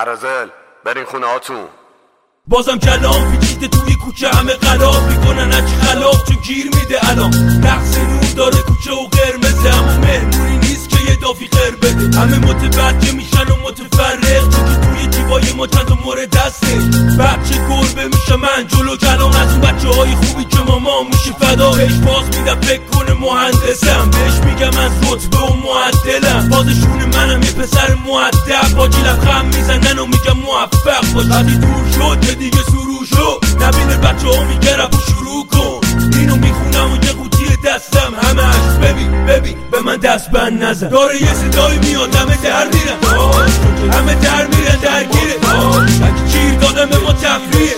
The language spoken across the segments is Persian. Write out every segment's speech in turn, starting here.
ارزل برین خونه هاتون. بازم کلام پیچیده توی کوچه همه قلاب می‌کنن اچ خلاف چون گیر میده الان. نقص نور داره کوچه و قرمزه اما مهمونی دافی قر بده همه متوجه میشن و متفرق که توی جیبای ما چند مورد دسته بچه گربه میشه من جلو کلام از اون بچه های خوبی که ماما میشه فدا بهش باز میدم فکر کنه مهندسم. بهش میگم من رتبه و معدلم. بازشون منم یه پسر معدب. باجی لبخم می‌زنن و میگم موفق باش. وقتی دور شد که دیگه سرو شد. نبینه بچه ها میگه شروع کن. اینو می‌خونم و یه دستم همش ببین ببین به من دست بند نزن. داره یه صدایی میاد همه در میرن همه در میرن درگیره. گیر دادم به ما تفریه.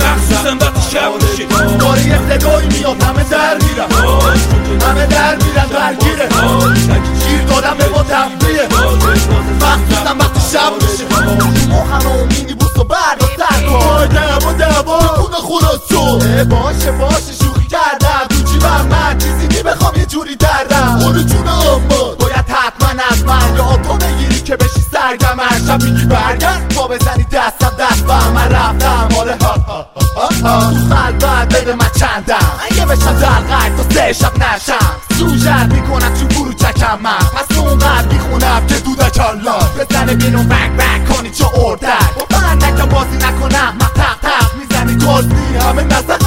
مخصوصا وقتی شب میشه. داره یه صدایی میاد همه در میرن همه در میرن درگیره. گیر دادم به ما تفریه. مخصوصا وقتی شب میشه. ما همه مینی بوس و بردا سر کن. دعوا دعوا خونه خلاص باشه باشه تو من چیزی نمی‌خوام یه جوری دردم. اونو جون اما باید حتما از من یا تو بگیری که بشی سرگم شب میگی برگرد. تا بزنی دستم دست و من رفتم. حاله ها ها ها ها تو خلوت بده من چندم. اگه بشم دلقک تا سه شب نشم. سوژت می‌کنم تو برو چکم من. پس اونقدر می‌خونم که دودک الله بزنه بیرون بک بک کنی چه اردک. با بازی نکنم. من تق تق می‌زنی. گازی همه نزدن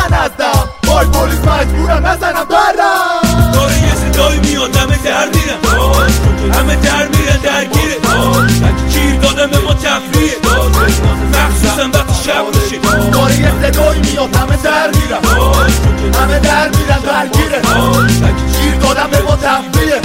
دادم به ما تفریه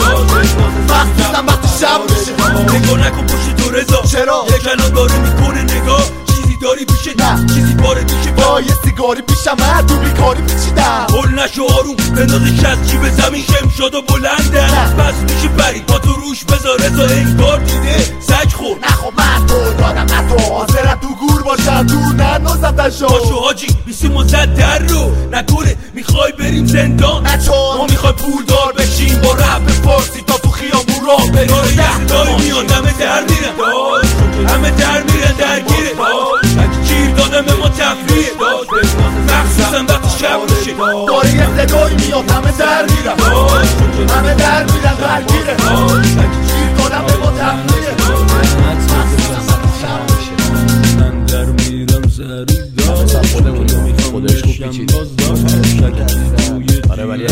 مخصوصا وقتی شب میشه نگاه نکن پشت تو رضا چرا؟ یه کنان داره می‌کنه نگاه چیزی داری پیشه نه. چیزی باره پیشه با یه سیگاری پیشم من تو بیکاری پیچیدم هل نشو آروم بندازش از جیب زمین شم شد و بلنده. بس میشه بری با تو روش بذار رضا انگار دیده سگ خور نه خب من تو دادم نه تو حاضرم تو گور باشم تو ننازم باشو حاجی بیسی مزد در رو نکنه می‌خوای بریم زندان نه ما می‌خوای پول دار در میرن همه در میرن درگیره گیر دادم به ما تفریه من در میرم سری خودش خوب. آره ولی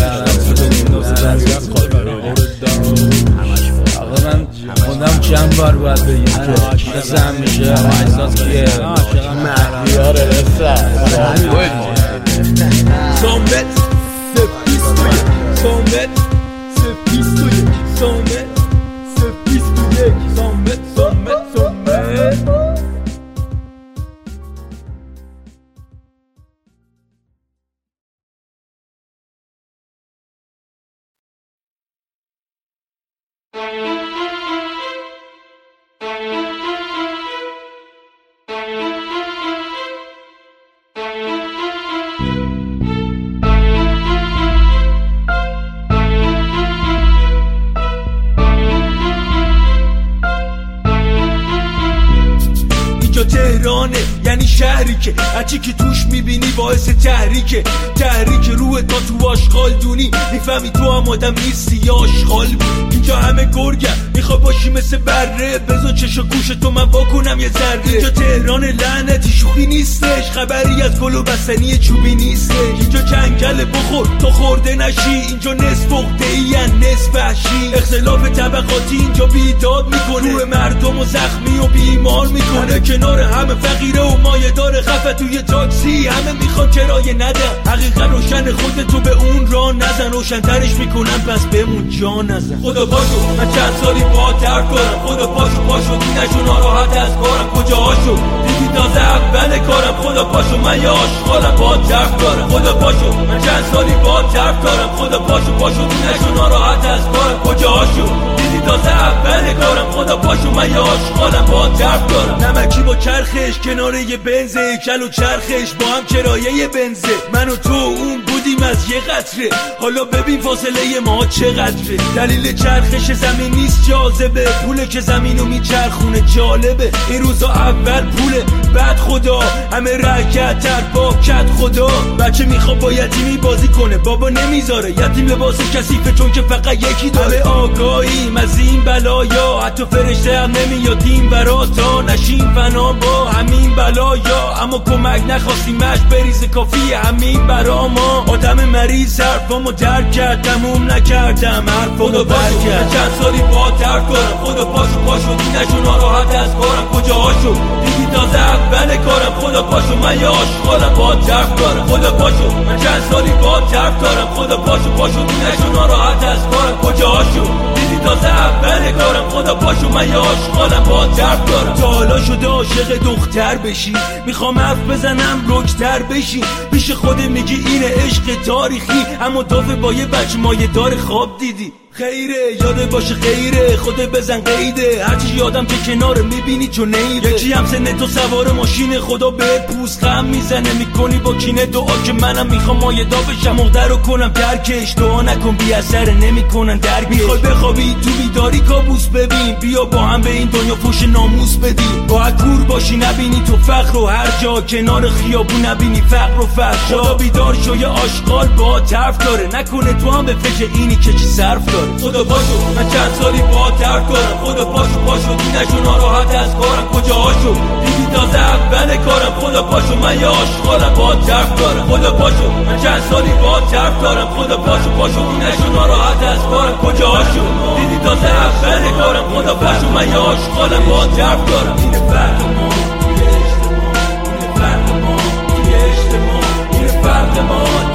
آقا من خودم چند بار باید بگیم که مثل میشه احساس مهدیار سپیستوی تهرانه یعنی شهری که. هرچی که توش می‌بینی باعث تحریکه. تحریک روح تا تو آشغال دونی. می‌فهمی تو هم آدم نیستی یا آشغال بود. اینجا همه گرگم میخوا باشی مثل بره. بزن چش و گوش تو من واکنم یه ذره. اینجا تهران لعنتی شوخی نیستش. خبری از گل و بستنی چوبی نیستش. اینجا جنگل بخور. تو خورده نشی. اینجا نصف ای نصف وحشی. اختلاف طبقاتی اینجا بیداد می‌کنه. روح مردم و زخمی و بیمار می‌کنه. کنار همه فقیره و مایه داره خفه. توی تاکسی همه می‌خوان کرایه ندن حقیقت روشن خودتو به اون را نزن روشنترش می‌کنن پس بمون جا نزن. خدا پاشو من چند سالی با درد دارم. خدا پاشو پاشو دیدشو ناراحت از کارم. کجا هاشو دیدی تازه اول کارم. خدا پاشو من یه آشغالم با درد دارم. خدا پاشو من چند سالی با درد دارم. خدا پاشو پاشو دیدشو ناراحت از کارم. کجا هاشو دیدی تازه اول کارم. خدا پاشو من یه آشغالم با درد دارم. نمکی با چرخش کنار یه بنزه کل و چرخش با هم کرایه بنزه. من و تو اون بودیم از یه قطره. حالا ببین فاصله ما چقدره. دلیل چرخش زمین نیست جاذبه. پوله که زمینو میچرخونه جالبه. این روزا اول پوله. بعد خدا. همه رکت تر با کت خدا. بچه می‌خواد با یتیمی بازی کنه. بابا نمی‌ذاره. یتیم لباس کسیفه چون که فقط یکی داره. همه آگاهیم. از این بلایا. حتی فرشته هم نمیاد. این برا تا نشیم. فنا با همین بلایا. اما کمک نخواستیم. مش بریز کافی همین برا ما. آدم مریض حرفامو درک کرد تموم نکردم حرفامو بر کرد چند سالی با ترک کنم خدا پاشو پاشو نشو ناراحت از کارم. کجاهاشو دیدی تازه اول کارم. خدا پاشو من یه آشغالم با ترک دارم. خدا پاشو من چند سالی با ترک دارم. خدا پاشو پاشو نشو ناراحت از کارم. کجاهاشو دیدی تازه اول کارم. خدا پاشو من یه آشغالم با ترک دارم. تا حالا شده عاشق دختر بشی. می‌خوام حرف بزنم رکتر بشی. پیش خود میگی اینه عشق تاریخی. اما دافه با یه بچه مایه دار خواب دیدی. خیره یاد باشه خیره خود بزن قیده. هرچی یادم که کنار می‌بینی چون نیره یکی هم سن تو سوار ماشین خدا به پوست خم می‌زنه. می‌کنی با کینه دعا که منم می‌خوام مایه دا بشم. مقدر رو کنم درکش دعا نکن بی اثر نمی‌کنن درک می‌خوای بخوابی تو بیداری کابوس ببین. بیا با هم به این دنیا پوش ناموس بدیم. با کور باشی نبینی تو فقر و هر جا. کنار خیابون نبینی فقر و فحشا خدا بیدار شو یه آشغال با طرف داره. نکنه تو هم به فکر اینی که چی صرف داره. خدا پاشو من چند سالی با ترک کنم خدا پاشو پاشو نشو ناراحت از کارم. کجاهاشو دیدی تازه اول کارم. خدا پاشو من یه آشغالم با ترک دارم خدا پاشو من چند سالی با ترک دارم خدا پاشو پاشو نشو ناراحت از کارم. کجاهاشو دیدی تازه اول کارم. خدا پاشو من یه آشغالم با ترک دارم اینه فرق ما اینه فرق ما اینه فرق ما.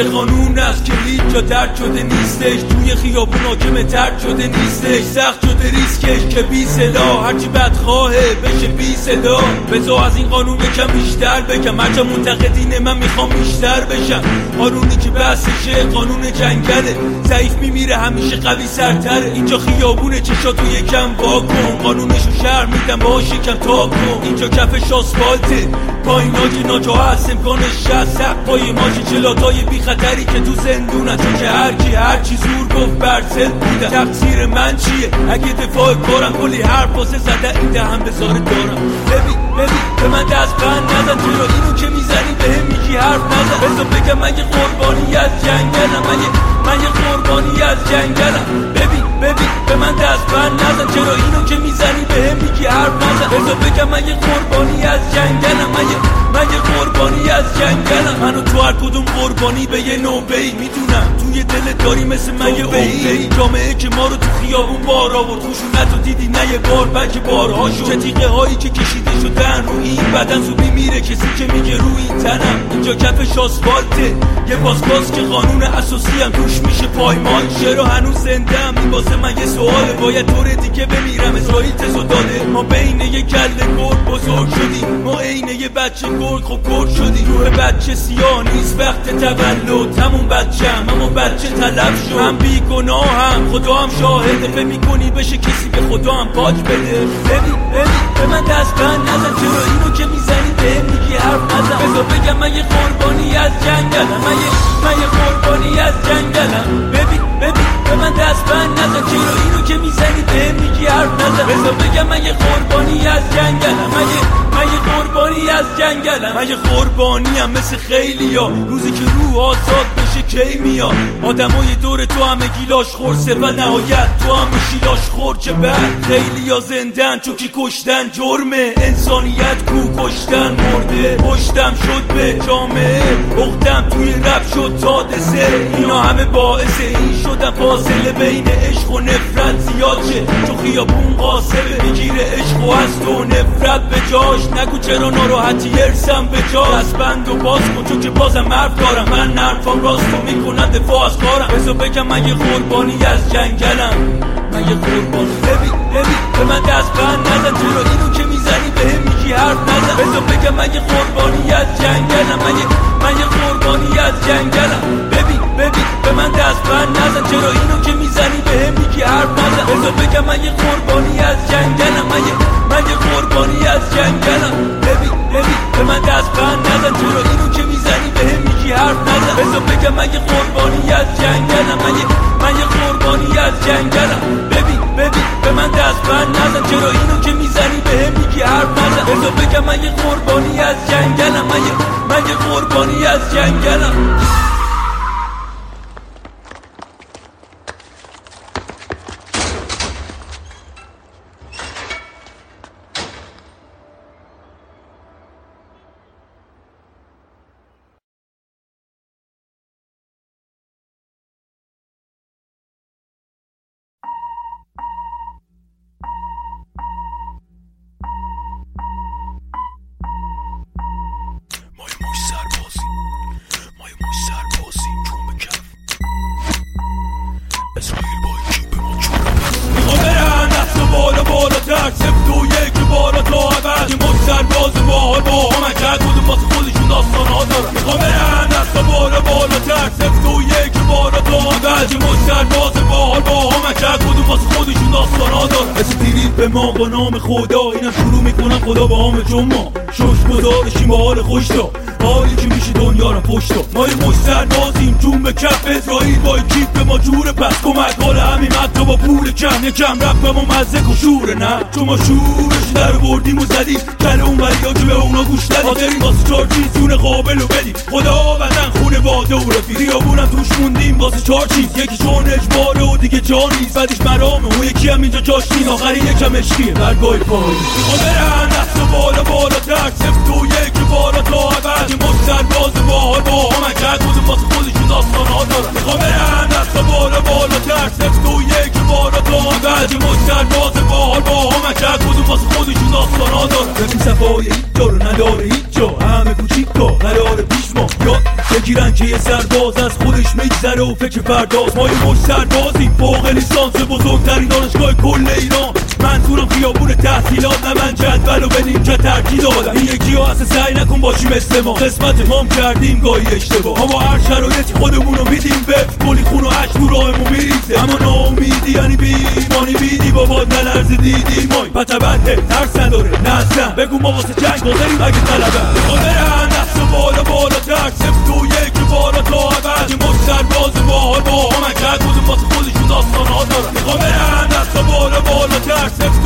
یه قانون است که هیچ جا درد شده نیستش. توی خیابون حاکم ترد شده نیستش. سخت شده ریسکش که بی صدا. هرچی بدخواهه بشه بی صدا. بزا از این قانون یکم بیشتر بگم هرچه منتقدینه من می‌خوام بیشتر بشم. قانونی که بحثشه قانون جنگله. ضعیف میمیره همیشه قوی سرتره. اینجا خیابونه چشاتو یکم وا کن قانونشو شهر میدم باش یکم تا کن اینجا کفش آسفالته. پایین آجی ناجا هست امکانش هست حق پای ماشی چلاتای بی خطری که تو زندونن چون که هر کی هر چی زور گفت برسل بودن تقصیر من چیه؟ اگه دفاع کارم کلی حرف واسه زده این بذاره دارم. ببین ببین به من دست بند نزن. چرا اینو که می‌زنی؟ به هم میگی حرف نزن. بذار بگم من یه قربانی از جنگلم. من یه من یه قربانی از جنگلم. ببین ببین به من دست بند نزن. چرا اینو که می‌زنی؟ به هم میگی حرف نزن. بذار بگم من یه قربانی از جنگلم. من یه من یه قربانی از جنگلم. منو تو هر کدوم قربانی به یه نوبه ای می‌دونم. توی دلت داری مثل من یه عقده جامعه که ما رو تو خیابون بار آورد. خشونت رو دیدی نه یه بار بلکه بارها شد چه تیغه هایی که کشیده شدن رو این بدن زوبی میره. کسی که میگه رو این تنم. اینجا کفش آسفالته یه پاسپاس که قانون اساسی هم توش میشه پایمال. چرا هنوز زنده ام این واسه من یه سواله باید طور دیگه بمیرم. اسرائیل تزو داده. ما بین یه کله گرد بزرگ شدیم. ما عین یه بچه گرد خب گرد شدیم. روح بچه سیاه نیست. وقت تولد همون بچه هم. اما بچه طلب شد. هم بی گناه هم خدا هم شاهده فکر می‌کنی بشه کسی به خدا هم پاک بده؟ ببین ببین. به من دست بند نزن. چرا اینو که می‌زنی؟ به میگی حرف نزن. بذار بگم من یه قربانی از جنگلم. من یه من یه قربانی از جنگلم. ببین ببین. به من دست بند نزن. چرا اینو که می‌زنی؟ به میگی حرف نزن. بذار بگم من یه قربانی از جنگلم. من یه من قربانی از جنگلم. من یه قربانی هم مثل خیلی ها روزی که روح آزاد کی میاد؟ آدمای دور تو همه گیلاش خورسه و نهایت تو هم میشی لاش خور چه بعد خیلی یا زندن چون که کشتن جرمه. انسانیت کو کشتن مرده. پشتم شد به جامعه. اختم توی رب شد تا دسه اینا همه باعث این شدن فاصله بین عشق و نفرت زیاد شه. چون خیابون قاسمه بگیره عشق و از تو نفرت به جاش. نگو چرا ناراحتی ارسم به جا بند و باز کن چون که بازم حرف دارم. من نرفام راستو می‌کنن دفاع از کارم بذار بگم من یه قربانی از جنگلم. من یه قربانی. ببین ببین به من دست بند نزن. چرا اینو که می‌زنی به هم میگی حرف نزن. بذار بگم من یه قربانی از جنگلم. من یه من یه قربانی از جنگلم. ببین ببین به من دست بند نزن. چرا اینو که می‌زنی به هم میگی حرف نزن. بذار بگم من یه قربانی از جنگلم. من یه من یه قربانی از جنگلم. بند نزن چرا اینو که می‌زنی؟ به هم میگی حرف نزن. بگم من یه قربانی از جنگلم. من یه من یه قربانی از جنگلم. به ما با نام خدا. اینم شروع می‌کنن خدا با چون ما شش گذارشیم با حال خوش دا حالی که میشه دنیا رو پشت. ما یه مش سربازیم جون به کف اسرائیل. با کیپ به ما جوره پس کمک. حال همین حتی با پول کم یکم رفت و مزه و شوره نه چون ما شورش در بردیم و زدیم. کل اون وریا که به اونا گوش ندیم حاضرین واسه چار چیز جون قابل و بدیم. خدا بدن خونه باده و رفیق. خیابونم توش موندیم واسه چار چیز. یکی چون اجباره و دیگه جا نیست. بعدش مرامه اون یکی هم اینجا جاش نیست. عشقیه برگای پای. میخوا برن دست و بالا بالا تر سفت و یک. بالا تا عبد یه مش سرباز باحال با هم کرد کدوم واسه خودشون داستان ها دارن میخوا برن دست و بالا بالا تر سفت و یک بالا تا عبد یه مش سرباز باحال با هم کرد کدوم واسه خودشون داستان ها دارن ببین صفای هیچ نداره هیچ جا. همه کوچیکا قرار پیش ما یاد بگیرن که یه سرباز از خودش میگذره و فکر فرداست ما یه مش سربازیم فوق لیسانس بزرگترین دانشگاه کل ایران. منظورم خیابون تحصیلات نه من جدول و بدیم که ترکی دادم این یکی ها اصلا سعی نکن باشی مثل ما. قسمت مام کردیم گاهی اشتباه. ما با هر شرایطی خودمون رو میدیم به کلی خون و عشق تو راهمون میریزه. اما ناامیدی یعنی بی ایمانی بیدی. بابا نلرز دیدی مای پتبته ترس نداره. نه بگو ما واسه جنگ حاضریم اگه طلبه. میخوا برن دست و بالا بالا تر سفت و یک بالا تا یه مش سرباز باحال با هم. کرد کدوم واسه خودشون داستان ها دارن. میخوا برن دست و بالا بالا تر سفت و یک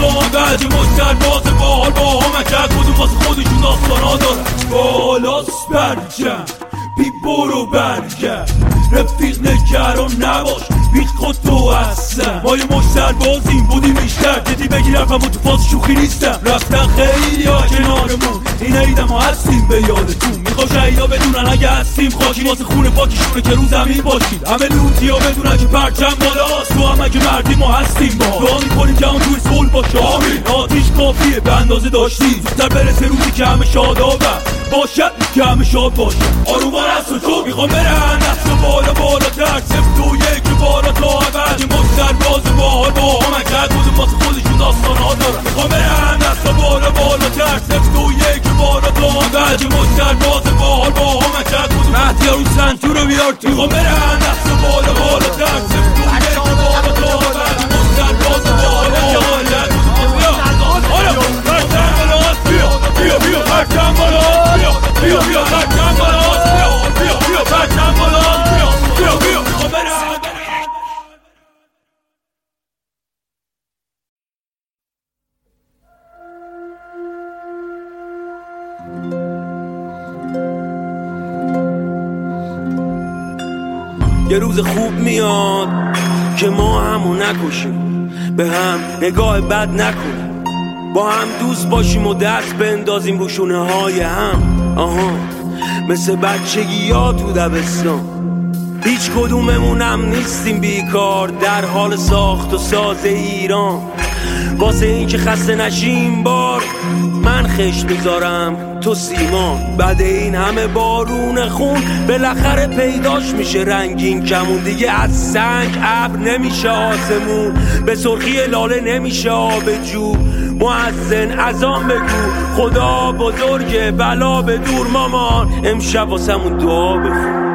بالا تا عبد یه مش سرباز باحال با هم کرد کدوم واسه خودشون داستان ها دارن بالاست بی برو برگرد رفیق نگران نباش. هیچ خود تو هستم ما یه مش سربازیم بودیم بیشتر. جدی بگیرم و تو فاز شوخی نیستم. رفتن خیلی ها کنارمون. این عیدم ها هستیم به یادتون. میخوا شهیدا بدونن اگه هستیم. خاکی واسه خونه پاکیشونه که رو زمین باشید همه لوتی ها بدونن که پرچم بالاست. تو هم اگه مردی ما هستیم با. دعا می‌کنیم همون توی صلح باشه. آمین. آتیش کافیه. به اندازه داشتی زودتر برسه روزی که همه شادابم باشد که همه شاد باشه آرومان از تو می‌خوام برن دست بالا بالا تر سف یک بالا تا ابد مستر باز باحال با هم کرد بودم واسه خودشون داستان ها دارم می‌خوام برن دست بالا بالا تر سف یک بالا تا ابد مستر باز باحال با هم کرد بود رو اون سنتور رو بیار تو می‌خوام برن دست بالا بالا تر سفت یک بار تا ابد مستر باز باحال با هم کرد بود بیا بیا بیا بیا بیا بیا بیا بیا بیا بیا بیا یه روز خوب میاد که ما همو نکشیم به هم نگاه بد نکنیم. با هم دوست باشیم و دست بندازیم رو های هم. آها مثل بچگی ها تو دبستان. هیچ کدوممونم نیستیم بیکار در حال ساخت و ساز ایران. واسه این که خسته نشیم من خش می‌ذارم تو سیمان بعد این همه بارون خون بالاخره پیداش میشه. رنگین کمون دیگه از سنگ ابر نمیشه آسمون. به سرخی لاله نمیشه آب جو معزن از آن بگو. خدا بزرگه بلا به دور مامان. امشب واسمون دعا بخون.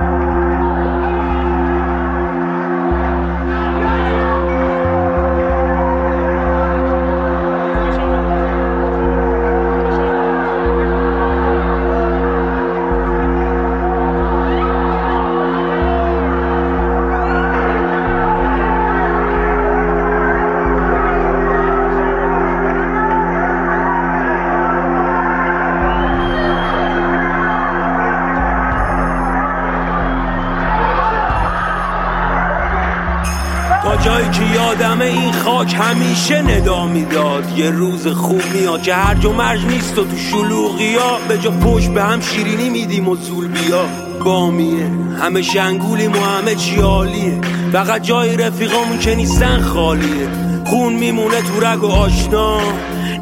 همیشه ندا می‌داد. یه روز خوب میاد که هر و مرج نیست و تو شلوغی ها به جا پشت به هم شیرینی میدیم و زول بیا. بامیه همه شنگولیم و همه چیالیه فقط جای رفیقامون که نیستن خالیه. خون میمونه تو رگ و آشنا.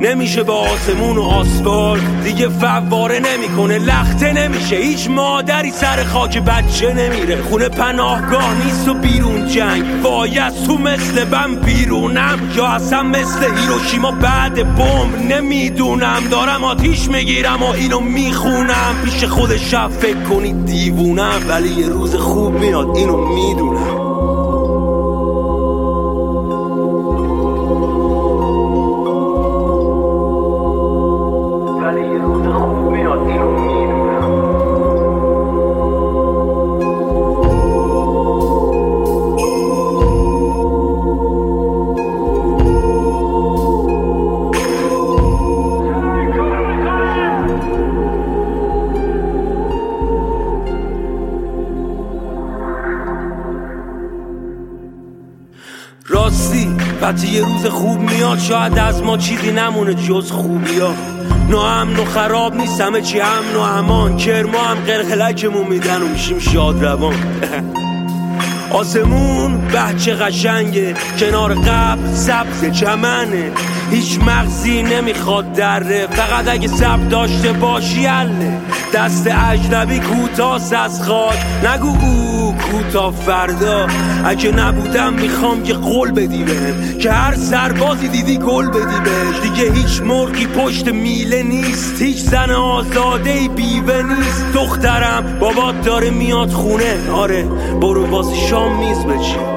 نمیشه با آسمون و آسفال. دیگه فواره نمی‌کنه لخته نمیشه. هیچ مادری سر خاک بچه نمیره. خونه پناهگاه نیست و بیرون جنگ. باید تو مثل بم بیرونم. یا اصلا مثل هیروشیما بعد بمب. نمی‌دونم. دارم آتیش می‌گیرم و اینو می‌خونم. پیش خود شب فکر کنید دیوونم. ولی یه روز خوب میاد. اینو می‌دونم. وقتی یه روز خوب میاد شاید از ما چیزی نمونه جز خوبی ها ناامن و خراب نیست همه چی امن و امان. کرما هم قرقلکمون میدن و میشیم شاد روان. آسمون بچه قشنگه کنار قبل سبز چمنه. هیچ مغزی نمی‌خواد دره فقط اگه سب داشته باشی اله دست اجنبی کوتاست از خاک نگو کوتا فردا. اگه نبودم می‌خوام که قول بدی بهم که هر سربازی دیدی گل بدی بهش دیگه هیچ مرغی پشت میله نیست. هیچ زن آزاده بیوه نیست. دخترم بابات داره میاد خونه. آره برو واسه شام میز بچین.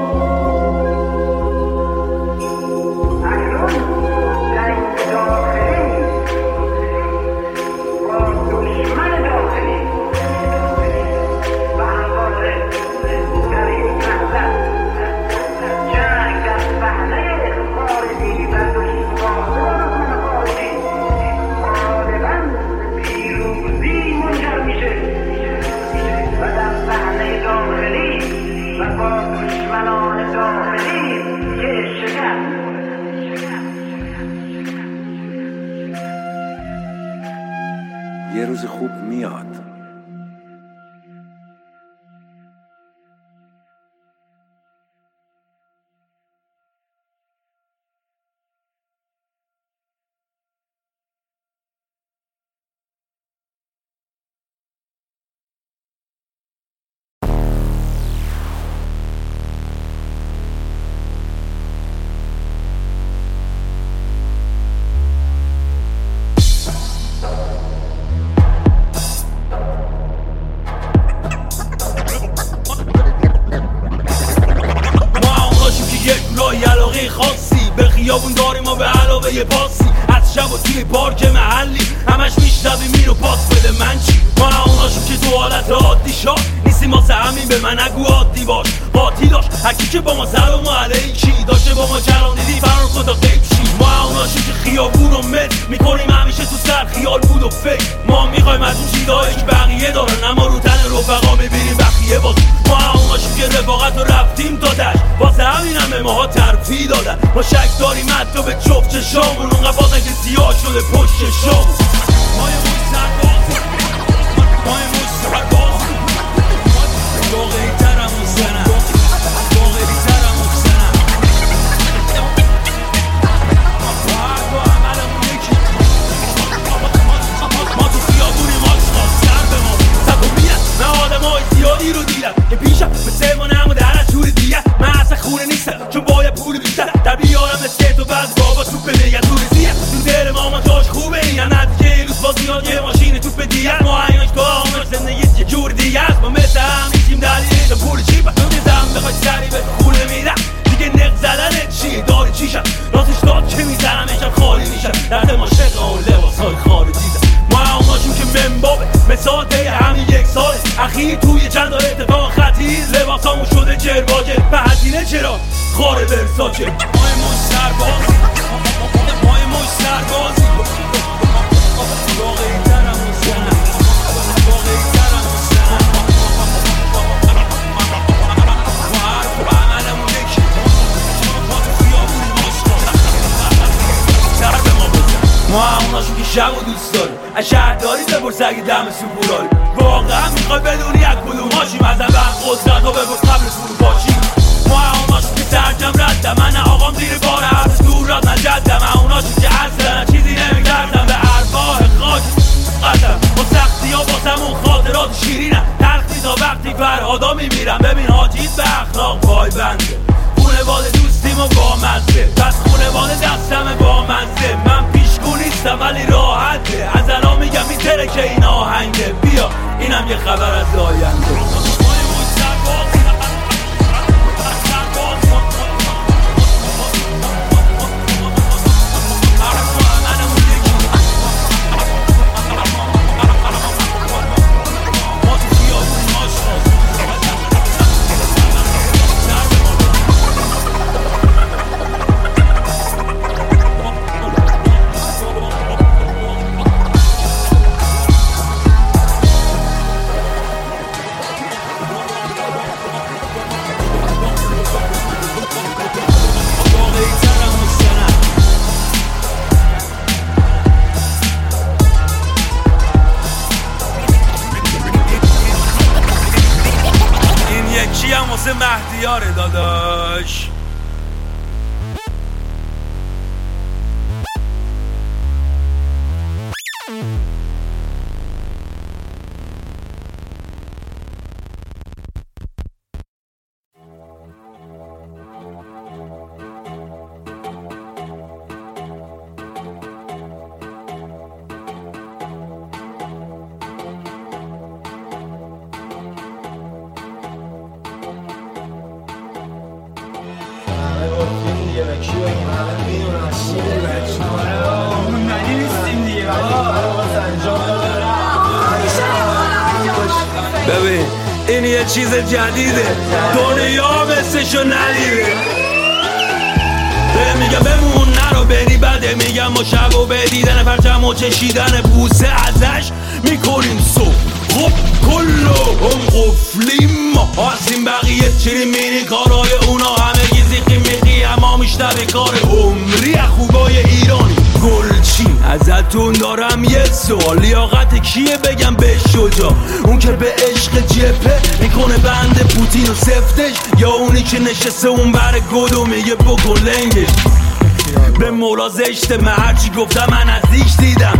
فرهادا میمیرم. ببین حاجیت به اخلاق پای بنده. خونواده دوستیم و بامزه پس خونواده دستم بامزه من پیشگو نیستم ولی راحته. از الان میگم این که این آهنگه. بیا اینم یه خبر از آینده. چیز جدیده. دنیا مثلشو ندیده. به میگم بمون نرو بری بده. میگم و شب و به دیدن پرچم و چشیدن بوسه ازش می‌کنیم سو خب کلو هم قفلیم هستیم بقیه چیری مینی کارهای اونا. همه گیزی قیمیقی اما میشته به کار عمری. خوبای ایرانی. گل ازتون دارم یه سوال. لیاقت کیه بگم به شجا اون که به عشق جپه می‌کنه بند پوتین و سفتش. یا اونی که نشسته اون بر گدو میگه بگو لنگش. به مولا زشته من هرچی گفتم من از دیش دیدم.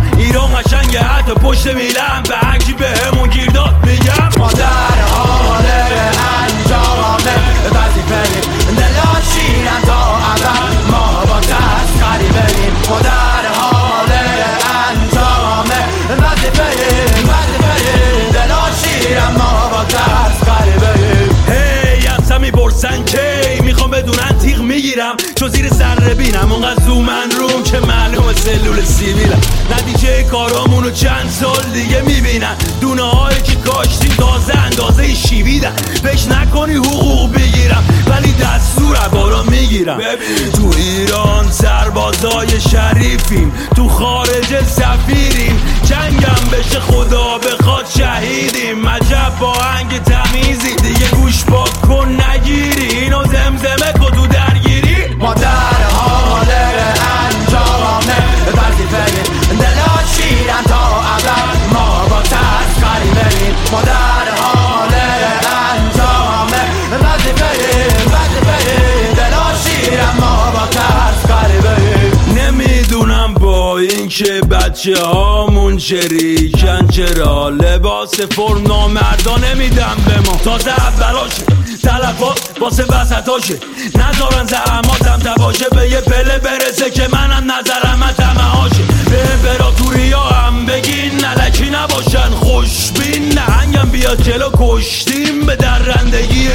که بچه هامون شریکن. چرا لباس فرم نامردا نمیدم به ما؟ تازه اولاشه تلفات واسه وسطاشه. نذارن زحماتم تباشه. به یه پله برسه که منم نظرم تمه هاشه. به امپراتوری هم بگین نلکی نباشن. خوشبین نهنگم بیاد جلو. کشتیم به درندگی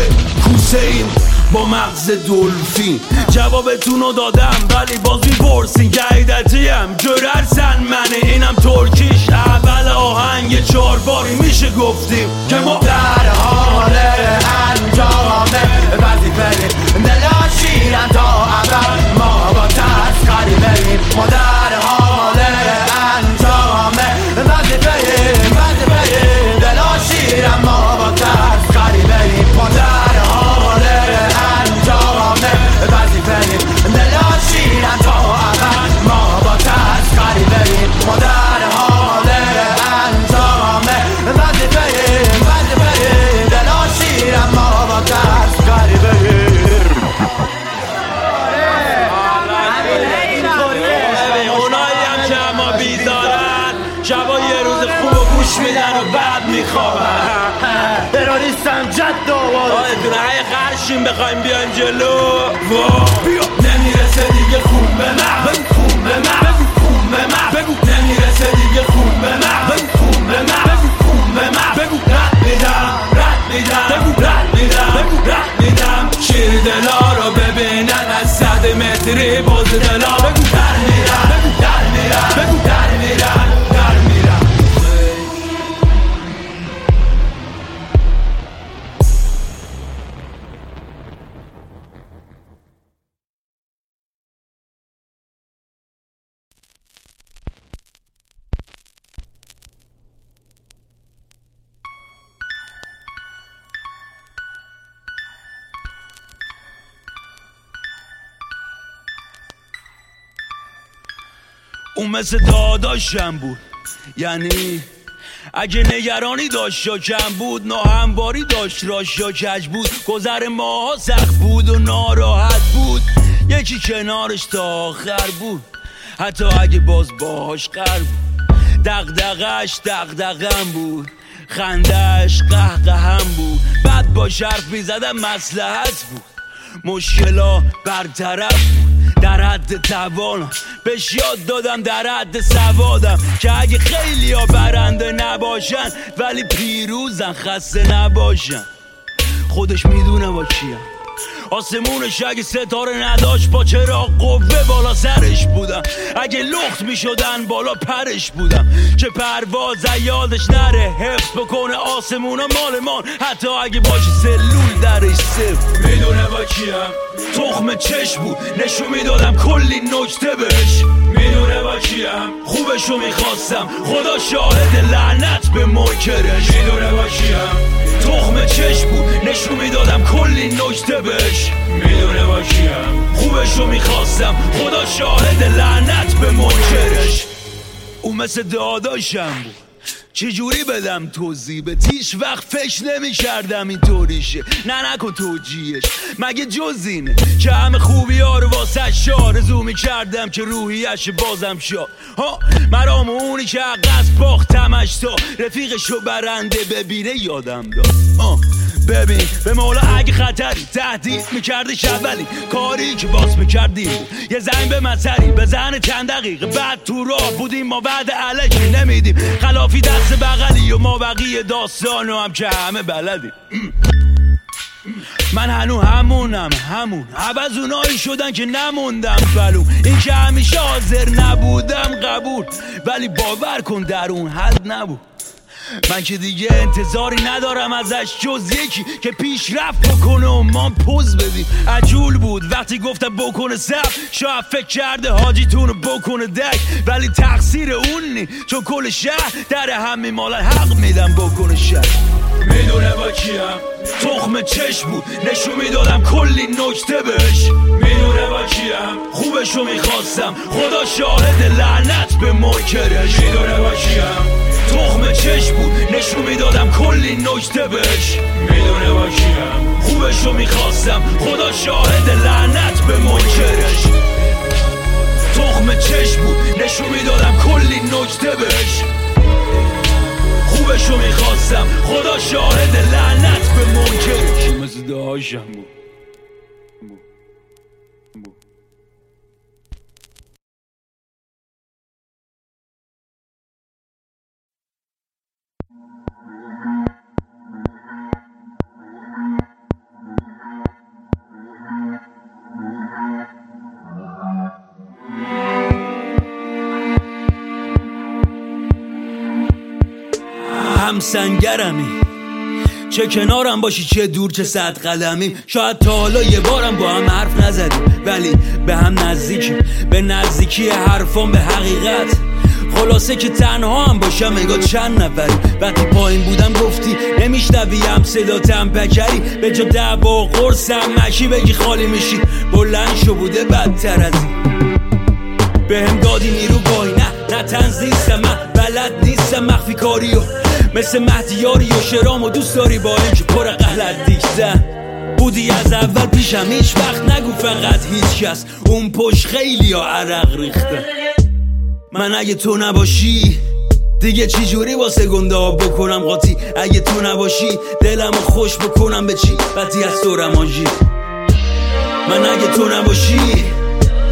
کوسه ایم. با مغز دلفین. جوابتون رو دادم ولی باز می‌پرسین که عیدتیم. جررسن منه اینم ترکیش. اول آهنگ چهار باری میشه گفتیم که ما در حال انجامه. وظیفه دلا شیرن تا ابد ما با تسخری بریم ما در حال گوش میدن و بعد میخوابن. تروریستم جد آواز آیتون های خرشیم بخوایم بیایم جلو. بیا. نمی‌رسه دیگه خون به من. بگو خون به من. بگو خون به من. بگو. نمی‌رسه دیگه خون به من. بگو خون به من. بگو. خون به من. بگو. رد میدم رد میدم. بگو رد میدم بگو. رد میدم. شیر دلا رو ببینن از صد متری باز دلا بگو در میرم اون مثل داداشم بود. یعنی اگه نگرانی داشت یا کم بود ناهمواری داشت راش یا کج بود. گذر ماها سخت بود و ناراحت بود. یکی کنارش تا آخر بود. حتی اگه باز باهاش قر بود. دقدقش دقدقم بود. خندش قهقهم بود. بعد با شرف می‌زدم مسلحت بود. مشکلا برطرف بود. در حد توانم بهش یاد دادم در حد سوادم. که اگه خیلی ها برنده نباشن ولی پیروزن خسته نباشن. خودش می‌دونه با کیم. آسمونش اگه ستاره نداشت با چرا قوه بالا سرش بودم اگه لخت می‌شدن بالا پرش بودم که پرواز یادش نره حفظ بکنه آسمونا مالمان حتی اگه باشه سلول درش صفر. می‌دونه با کیم. تخم چشم بود. نشون می‌دادم کلی نکته بهش. می‌دونه با کیم خوبشو می‌خواستم. خدا شاهد لعنت به منکرش می‌دونه با کیم تخم چشم بود. نشون می‌دادم کلی نکته بهش. می‌دونه با کیم خوبشو می‌خواستم. خدا شاهد لعنت به منکرش او مثل داداشم بود چجوری بدم توضیح؟ به تیش وقت فکر نمی کردم این طوریشه نه نکن توجیهش. مگه جز اینه که همه خوبی ها رو واسه آرزو می کردم که روحیش بازم شد ها مرام اونی که قصد باختمش تا رفیقشو برنده ببینه یادم داد. آه. ببین به مولا اگه خطری تهدید میکردش اولی کاری که باس می‌کردیم یه زنگ به من سری بزن چند دقیقه. بعد تو راه بودیم ما بعد علکی نمیدیم. خلافی دست بغلی و ما بقیه داستانو هم که همه بلدیم. من هنو همونم همون. عوض اونایی شدن که نموندم بلوم این که همیشه حاضر نبودم قبول. ولی باور کن در اون حد نبود. من که دیگه انتظاری ندارم ازش جز یکی که پیشرفت بکنه و ما پوز بدیم. عجول بود وقتی گفتم بکنه سب شاید فکر کرده حاجیتون رو بکنه دک. ولی تقصیر اون نی. چون کل شهر در هم میمالن حق میدم بکنه شهر. می‌دونه با کیم. تخم چشم بود. نشون می‌دادم کلی نکته بهش. می‌دونه با کیم. خوبشو می‌خواستم. خدا شاهد لعنت به منکرش. می‌دونه با کیم. چش بود. نشون می‌دادم کلی نکته بهش. می‌دونه با کیم. خوبشو می‌خواستم. خدا شاهد لعنت به منکرش. تخم چش بود. نشون می‌دادم کلی نکته بهش. خوبشو می‌خواستم. خدا شاهد لعنت به منکرش. مثل دهاشم بود. سنگرمی. چه کنارم باشی چه دور چه صد قدمی شاید تا حالا یه بارم با هم حرف نزدیم ولی به هم نزدیکیم. به نزدیکی حرفان به حقیقت. خلاصه که تنها هم باشم اگه چند نفری. وقتی پایین بودم گفتی نمیشنویم صدا تم پکری. به جا دعوا و قرص هم مشی بگی خالی میشی. بلند شو بوده بدتر از این. به هم دادی نیرو گاهی نه نه تنز مثل مهدیاری و شرام و دوست داری با این که پر غلط دیشتن. بودی از اول پیشم هیچ وقت نگو فقط هیچ کس. اون پشت خیلی ها عرق ریخته. من اگه تو نباشی دیگه چی جوری واسه گنده ها بکنم قاطی؟ اگه تو نباشی دلمو خوش بکنم به چی؟ بدی از تو رمانجی من اگه تو نباشی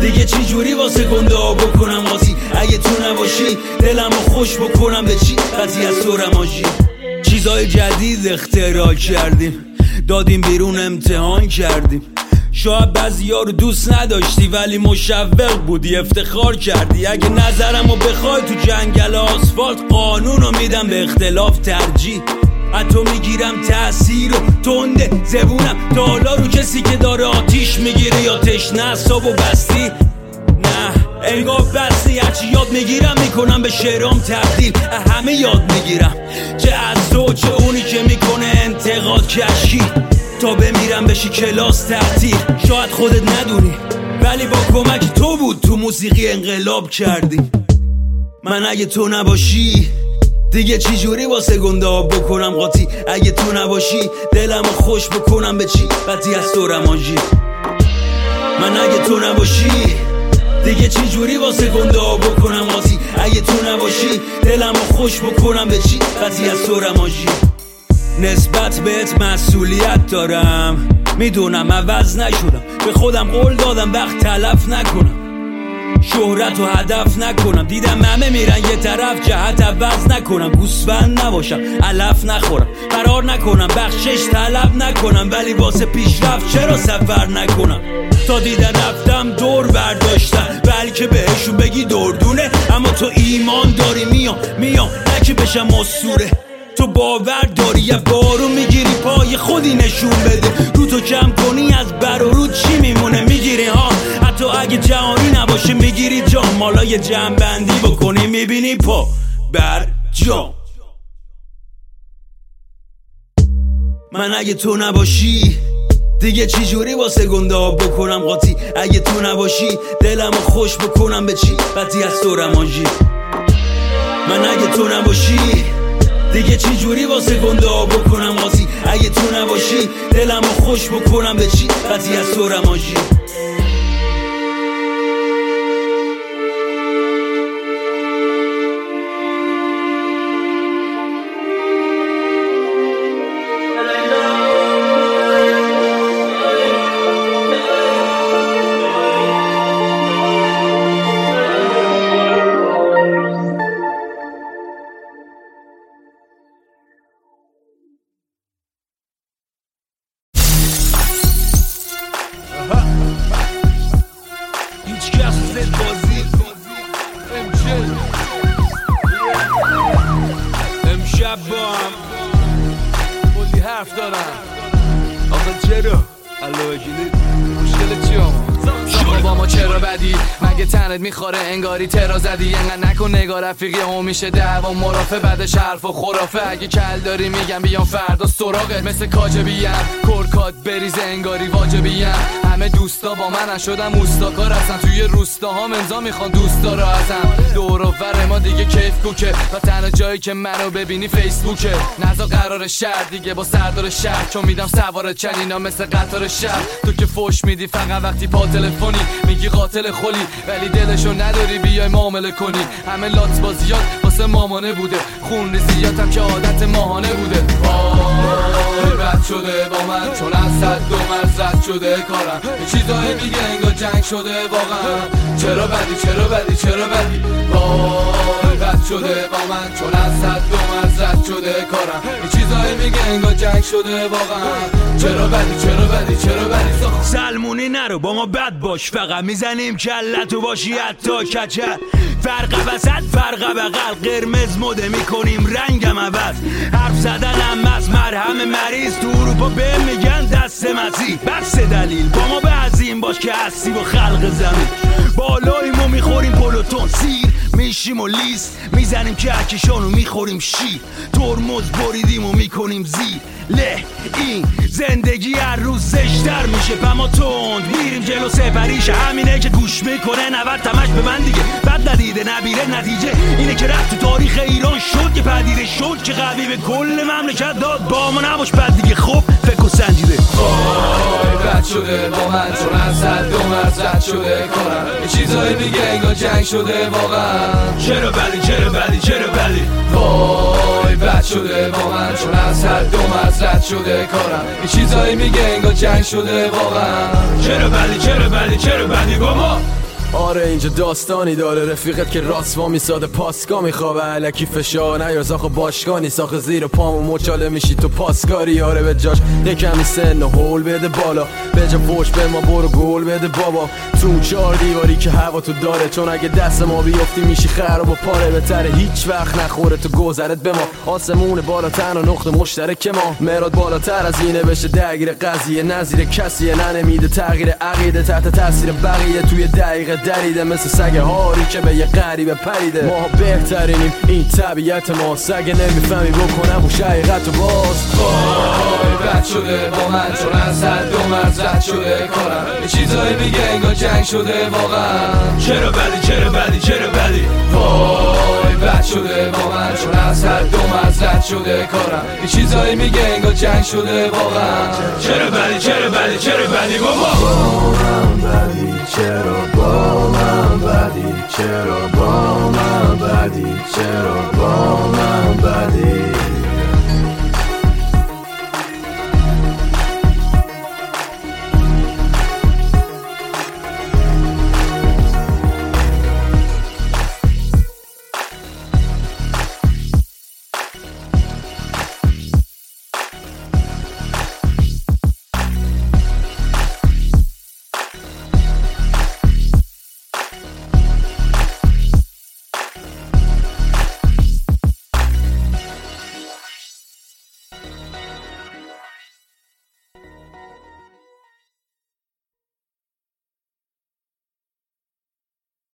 دیگه چی جوری واسه گنده ها بکنم قاطی؟ اگه تو نباشی دلمو خوش بکنم به چی؟ بدی از تو رمانجی چیزای جدید اختراع کردیم. دادیم بیرون امتحان کردیم. شاید بعضی رو دوست نداشتی ولی مشوق بودی افتخار کردی. اگه نظرمو بخوای تو جنگل آسفالت قانون رو میدم به اختلاف ترجیح. حتی می‌گیرم تأثیر و تنده زبونم. تا حالا رو کسی که داره آتیش می‌گیره یا تشنه و بستی. انگار بستی هرچی یاد می‌گیرم می‌کنم به شعرام تبدیل. همه یاد می‌گیرم. چه از تو چه اونی که می‌کنه انتقاد کشی تا بمیرم بشی کلاس تعطیل. شاید خودت ندونی ولی با کمک تو بود تو موسیقی انقلاب کردی. من اگه تو نباشی دیگه چی جوری واسه گنده ها بکنم قاطی؟ اگه تو نباشی دلمو خوش بکنم به چی؟ بدی از تو رمانجی من اگه تو نباشی دیگه چی جوری واسه گنده ها بکنم قاطی اگه تو نباشی دلمو خوش بکنم به چی؟ بدی از تو رمانجی نسبت بهت مسئولیت دارم. می‌دونم عوض نشدم. به خودم قول دادم وقت تلف نکنم. شهرت و هدف نکنم. دیدم همه میرن یه طرف جهت عوض نکنم. گوسفند نباشم علف نخورم. قرار نکنم بخشش طلب نکنم. ولی واسه پیشرفت چرا سفر نکنم؟ تا دیدن رفتم دور برداشتم. بلکه بهشون بگی دردونه. اما تو ایمان داری میام میام. نکه بشم اسطوره. تو باور داری یه بارو می‌گیری پای خودی نشون بده. رو تو کم کنی از بر و رو چی میمونه؟ می‌گیری ها. حتی اگه جهانی نباشه می‌گیری جام. مالا یه جمع بندی بکنی می‌بینی پا بر جام. من اگه تو نباشی دیگه چی جوری واسه گنده ها بکنم قاطی؟ اگه تو نباشی دلمو خوش بکنم به چی؟ بدی از تو رمانجی من اگه تو نباشی دیگه چی جوری واسه گنده ها بکنم قاطی اگه تو نباشی دلمو خوش بکنم به چی؟ بدی از تو رمانجی می‌خوره انگاری ترا زدی. انقدر نکن نگاه رفیقی هم میشه دعوا. مرافه بعدش حرف و خرافه. اگه کل داری میگم بیام فردا سراغت. مثل کاجبیم کرکات بریز انگاری واجبیم همه دوستا با من شدم اوستاکار هستن توی روستا ها امضا می‌خوان. دوستا رو ازم. دور و بر ما دیگه کیف کوکه. و تنها جایی که منو ببینی فیسبوکه. نزا قرار شهر دیگه. با سردار شهر. چون میدم سوار چنینا مثل قطار شهر. تو که فوش میدی فقط وقتی پا تلفنی. میگی قاتل خلی. ولی دلشو نداری. بیای معامله کنی. همه لات بازیات واسه مامانه بوده. خون ریزیاتم که عادت ماهانه بوده. وای. بد شده با من چون از صد دو مرز شده کارم. یه چیزایی میگه انگار جنگ شده واقعا. چرا بدی چرا بدی چرا بدی؟ وای بد شده با من چون از صد دو مرز شده کارم. یه چیزایی میگه انگار جنگ شده واقعا. چرا بدی چرا بدی چرا بدی؟ سلمونی نرو با ما بد باش. فقط می‌زنیم کلتو باشی حتی کچل فرق وسط فرق بغل. قرمز مده می‌کنیم رنگم عوض. حرف زدنم از مرهم مریض. تو اروپا به میگن دست مسیح بس دلیل. با ما به عظیم باش که هستی و خلق زمین. بالای ما می‌خوریم پلوتون. سیر میشیم و لیست می‌زنیم که اکشانو می‌خوریم شیر ترمز بریدیم و می‌کنیم زیر له این زندگی هر روز زشتر میشه. پما تند میریم جلو سپریش. همینه که گوش می‌کنه نور تمش به من دیگه. بد ندیده نبیره نتیجه اینه که رفت تاریخ ایران. شد که پدیده شد که قوی. به کل مملکت داد. با ما نباش بد دیگه. خب فکر و سنجیده. بد شده با من چون از صد دو مرز شده کارم یه چیزایی میگه انگار جنگ شده واقعا. چرا بدی چرا بدی چرا بدی وای بد شده با من چون از رد شده کارم یه چیزایی میگه انگار جنگ شده واقعا. چرا بدی چرا بدی چرا بدی با ما. آره اینجا داستانی داره. رفیقت که راست ما میساده پاسکا میخوابه. علکی فشار نیاز. آخه باشگاه نیست. آخه زیر پامو مچاله میشی تو پاسکاری. آره به جاش یکمی سن و هول بده بالا. به جا پوش به ما برو گل بده بابا. تو چهار دیواری که هوا تو داره. چون اگه دست ما بیفتی میشی خراب و پاره. بتره هیچ وقت نخوره. تو گذرت به ما. آسمون بالاتر و نقطه مشترک ما. مراد بالاتر از اینه بشه درگیر قضیه. نظیر کسیه. ننمیده تغییر عقیده. تحت تاثیر بقیه. توی دقیقه دریده مثل سگ هاری که به یه غریبه پریده. ما بهترینیم این طبیعت ما. سگ نمی‌فهمی بکنم و حقیقت و باز. وای بد شده با من چون از صد دو مرز رد شده کارم. یه چیزایی میگه انگار جنگ شده واقعا. چرا بدی چرا بدی چرا بدی؟ وای بد شده با من چون از صد دو مرز رد شده کارم. یه چیزایی میگه انگار جنگ شده واقعا. چرا بدی چرا بدی چرا بدی بابا؟ بدی. چرا با من بدی؟ چرا با من بدی؟ چرا با من بدی؟